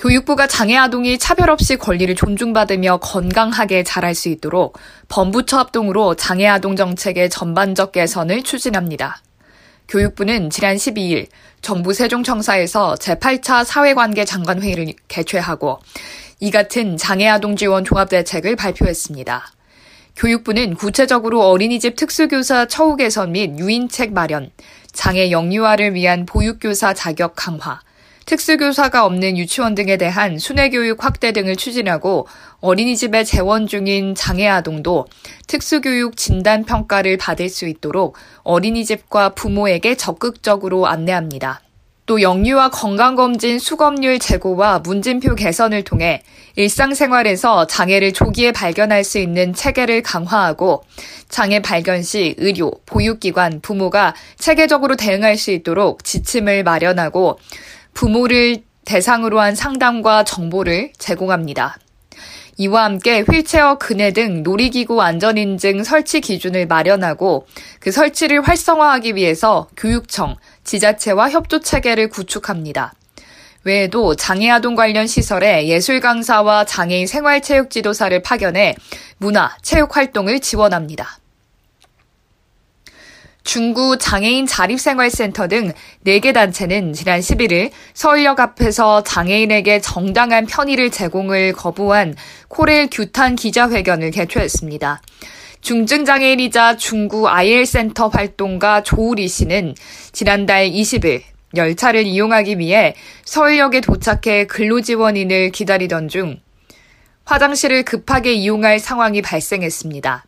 교육부가 장애 아동이 차별 없이 권리를 존중받으며 건강하게 자랄 수 있도록 범부처 합동으로 장애 아동 정책의 전반적 개선을 추진합니다. 교육부는 지난 12일 정부 세종청사에서 제8차 사회관계 장관회의를 개최하고 이 같은 장애 아동 지원 종합대책을 발표했습니다. 교육부는 구체적으로 어린이집 특수교사 처우 개선 및 유인책 마련, 장애 영유아를 위한 보육교사 자격 강화, 특수교사가 없는 유치원 등에 대한 순회교육 확대 등을 추진하고 어린이집에 재원 중인 장애 아동도 특수교육 진단 평가를 받을 수 있도록 어린이집과 부모에게 적극적으로 안내합니다. 또 영유아 건강검진 수검률 제고와 문진표 개선을 통해 일상생활에서 장애를 조기에 발견할 수 있는 체계를 강화하고 장애 발견 시 의료, 보육기관, 부모가 체계적으로 대응할 수 있도록 지침을 마련하고 부모를 대상으로 한 상담과 정보를 제공합니다. 이와 함께 휠체어 그네 등 놀이기구 안전인증 설치 기준을 마련하고 그 설치를 활성화하기 위해서 교육청, 지자체와 협조 체계를 구축합니다. 외에도 장애아동 관련 시설에 예술 강사와 장애인 생활체육 지도사를 파견해 문화, 체육 활동을 지원합니다. 중구 장애인 자립생활센터 등 4개 단체는 지난 11일 서울역 앞에서 장애인에게 정당한 편의를 제공을 거부한 코레일 규탄 기자회견을 개최했습니다. 중증장애인이자 중구 IL센터 활동가 조우리 씨는 지난달 20일 열차를 이용하기 위해 서울역에 도착해 근로지원인을 기다리던 중 화장실을 급하게 이용할 상황이 발생했습니다.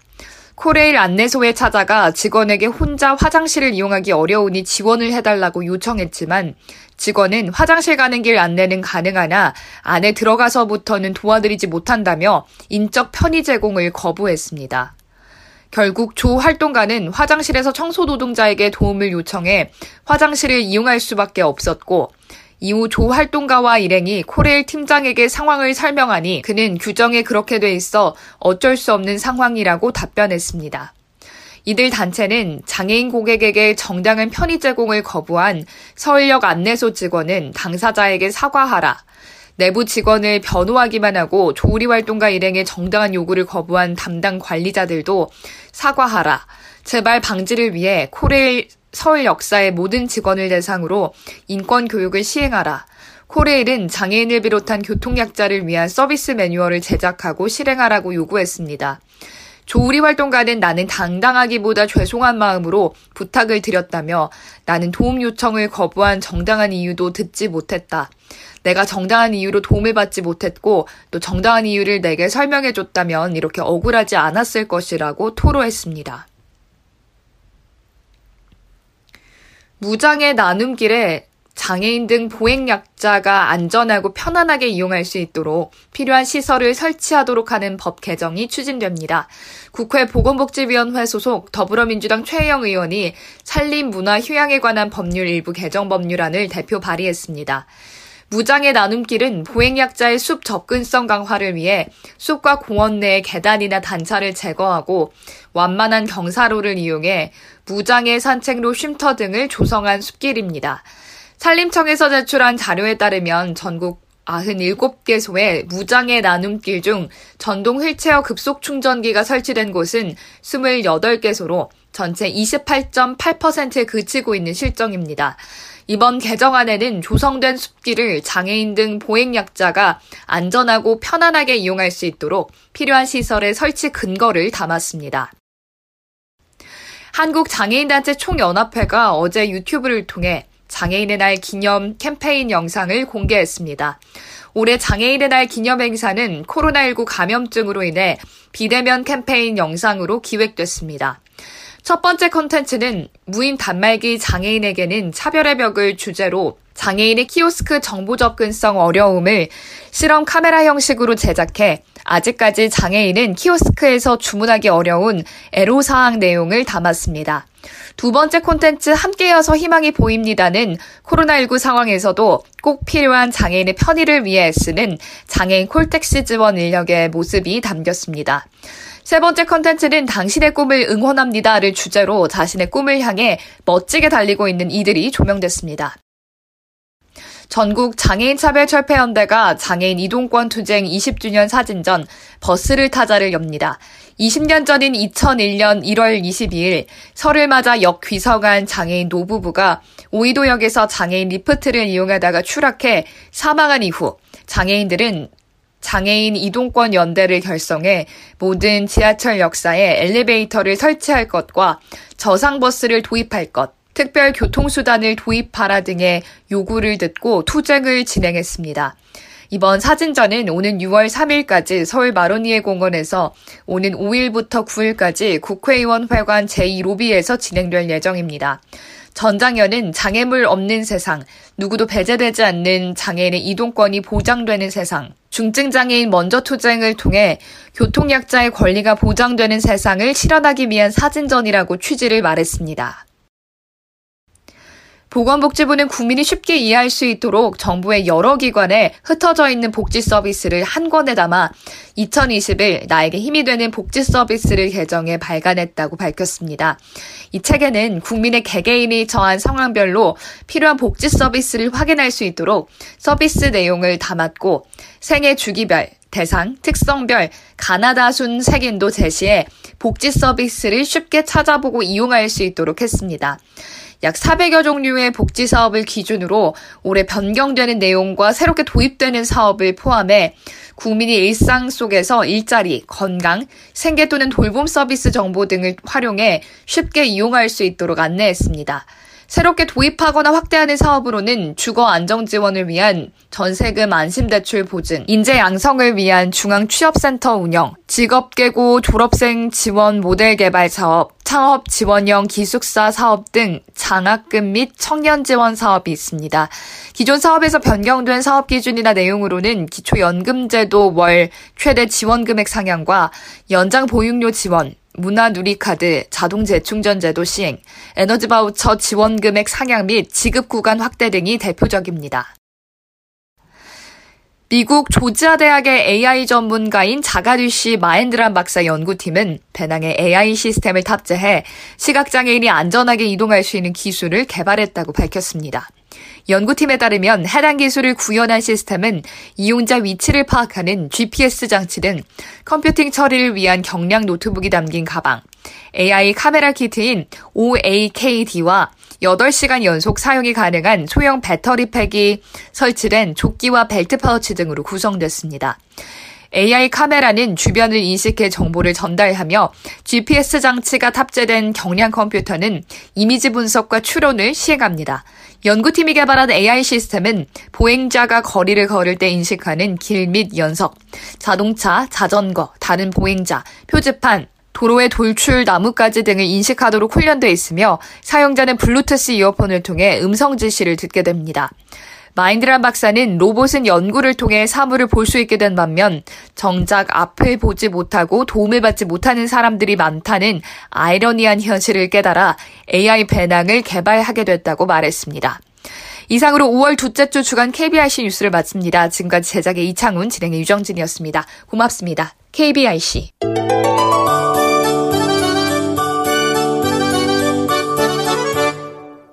코레일 안내소에 찾아가 직원에게 혼자 화장실을 이용하기 어려우니 지원을 해달라고 요청했지만 직원은 화장실 가는 길 안내는 가능하나 안에 들어가서부터는 도와드리지 못한다며 인적 편의 제공을 거부했습니다. 결국 조 활동가는 화장실에서 청소 노동자에게 도움을 요청해 화장실을 이용할 수밖에 없었고 이후 조 활동가와 일행이 코레일 팀장에게 상황을 설명하니 그는 규정에 그렇게 돼 있어 어쩔 수 없는 상황이라고 답변했습니다. 이들 단체는 장애인 고객에게 정당한 편의 제공을 거부한 서울역 안내소 직원은 당사자에게 사과하라. 내부 직원을 변호하기만 하고 조리 활동가 일행의 정당한 요구를 거부한 담당 관리자들도 사과하라. 재발 방지를 위해 코레일 서울 역사의 모든 직원을 대상으로 인권 교육을 시행하라. 코레일은 장애인을 비롯한 교통약자를 위한 서비스 매뉴얼을 제작하고 실행하라고 요구했습니다. 조우리 활동가는 나는 당당하기보다 죄송한 마음으로 부탁을 드렸다며 나는 도움 요청을 거부한 정당한 이유도 듣지 못했다. 내가 정당한 이유로 도움을 받지 못했고 또 정당한 이유를 내게 설명해 줬다면 이렇게 억울하지 않았을 것이라고 토로했습니다. 무장의 나눔길에 장애인 등 보행약자가 안전하고 편안하게 이용할 수 있도록 필요한 시설을 설치하도록 하는 법 개정이 추진됩니다. 국회 보건복지위원회 소속 더불어민주당 최혜영 의원이 산림 문화 휴양에 관한 법률 일부 개정 법률안을 대표 발의했습니다. 무장의 나눔길은 보행약자의 숲 접근성 강화를 위해 숲과 공원 내의 계단이나 단차를 제거하고 완만한 경사로를 이용해 무장의 산책로 쉼터 등을 조성한 숲길입니다. 산림청에서 제출한 자료에 따르면 전국 97개소의 무장의 나눔길 중 전동 휠체어 급속 충전기가 설치된 곳은 28개소로 전체 28.8%에 그치고 있는 실정입니다. 이번 개정안에는 조성된 숲길을 장애인 등 보행약자가 안전하고 편안하게 이용할 수 있도록 필요한 시설의 설치 근거를 담았습니다. 한국장애인단체 총연합회가 어제 유튜브를 통해 장애인의 날 기념 캠페인 영상을 공개했습니다. 올해 장애인의 날 기념 행사는 코로나19 감염증으로 인해 비대면 캠페인 영상으로 기획됐습니다. 첫 번째 콘텐츠는 무인 단말기 장애인에게는 차별의 벽을 주제로 장애인의 키오스크 정보 접근성 어려움을 실험 카메라 형식으로 제작해 아직까지 장애인은 키오스크에서 주문하기 어려운 애로사항 내용을 담았습니다. 두 번째 콘텐츠 함께여서 희망이 보입니다는 코로나19 상황에서도 꼭 필요한 장애인의 편의를 위해 쓰는 장애인 콜택시 지원 인력의 모습이 담겼습니다. 세 번째 컨텐츠는 당신의 꿈을 응원합니다를 주제로 자신의 꿈을 향해 멋지게 달리고 있는 이들이 조명됐습니다. 전국 장애인 차별 철폐 연대가 장애인 이동권 투쟁 20주년 사진전 버스를 타자를 엽니다. 20년 전인 2001년 1월 22일 설을 맞아 역귀성한 장애인 노부부가 오이도역에서 장애인 리프트를 이용하다가 추락해 사망한 이후 장애인들은 장애인 이동권 연대를 결성해 모든 지하철 역사에 엘리베이터를 설치할 것과 저상버스를 도입할 것, 특별 교통수단을 도입하라 등의 요구를 듣고 투쟁을 진행했습니다. 이번 사진전은 오는 6월 3일까지 서울 마로니에 공원에서 오는 5일부터 9일까지 국회의원 회관 제2로비에서 진행될 예정입니다. 전장현은 장애물 없는 세상, 누구도 배제되지 않는 장애인의 이동권이 보장되는 세상, 중증장애인 먼저 투쟁을 통해 교통약자의 권리가 보장되는 세상을 실현하기 위한 사진전이라고 취지를 말했습니다. 보건복지부는 국민이 쉽게 이해할 수 있도록 정부의 여러 기관에 흩어져 있는 복지 서비스를 한 권에 담아 2021 나에게 힘이 되는 복지 서비스를 개정해 발간했다고 밝혔습니다. 이 책에는 국민의 개개인이 처한 상황별로 필요한 복지 서비스를 확인할 수 있도록 서비스 내용을 담았고 생애 주기별, 대상, 특성별, 가나다 순 색인도 제시해 복지 서비스를 쉽게 찾아보고 이용할 수 있도록 했습니다. 약 400여 종류의 복지 사업을 기준으로 올해 변경되는 내용과 새롭게 도입되는 사업을 포함해 국민이 일상 속에서 일자리, 건강, 생계 또는 돌봄 서비스 정보 등을 활용해 쉽게 이용할 수 있도록 안내했습니다. 새롭게 도입하거나 확대하는 사업으로는 주거 안정 지원을 위한 전세금 안심대출 보증, 인재 양성을 위한 중앙 취업센터 운영, 직업계고 졸업생 지원 모델 개발 사업, 창업 지원형 기숙사 사업 등 장학금 및 청년 지원 사업이 있습니다. 기존 사업에서 변경된 사업 기준이나 내용으로는 기초연금제도 월 최대 지원 금액 상향과 연장 보육료 지원, 문화 누리카드, 자동 재충전 제도 시행, 에너지 바우처 지원 금액 상향 및 지급 구간 확대 등이 대표적입니다. 미국 조지아 대학의 AI 전문가인 자가류시 마엔드란 박사 연구팀은 배낭에 AI 시스템을 탑재해 시각장애인이 안전하게 이동할 수 있는 기술을 개발했다고 밝혔습니다. 연구팀에 따르면 해당 기술을 구현한 시스템은 이용자 위치를 파악하는 GPS 장치 등 컴퓨팅 처리를 위한 경량 노트북이 담긴 가방, AI 카메라 키트인 OAKD와 8시간 연속 사용이 가능한 소형 배터리팩이 설치된 조끼와 벨트 파우치 등으로 구성됐습니다. AI 카메라는 주변을 인식해 정보를 전달하며 GPS 장치가 탑재된 경량 컴퓨터는 이미지 분석과 추론을 시행합니다. 연구팀이 개발한 AI 시스템은 보행자가 거리를 걸을 때 인식하는 길 및 연석, 자동차, 자전거, 다른 보행자, 표지판, 도로의 돌출, 나뭇가지 등을 인식하도록 훈련되어 있으며 사용자는 블루투스 이어폰을 통해 음성 지시를 듣게 됩니다. 마인드란 박사는 로봇은 연구를 통해 사물을 볼 수 있게 된 반면 정작 앞을 보지 못하고 도움을 받지 못하는 사람들이 많다는 아이러니한 현실을 깨달아 AI 배낭을 개발하게 됐다고 말했습니다. 이상으로 5월 둘째 주 주간 KBIC 뉴스를 마칩니다. 지금까지 제작의 이창훈, 진행의 유정진이었습니다. 고맙습니다. KBIC.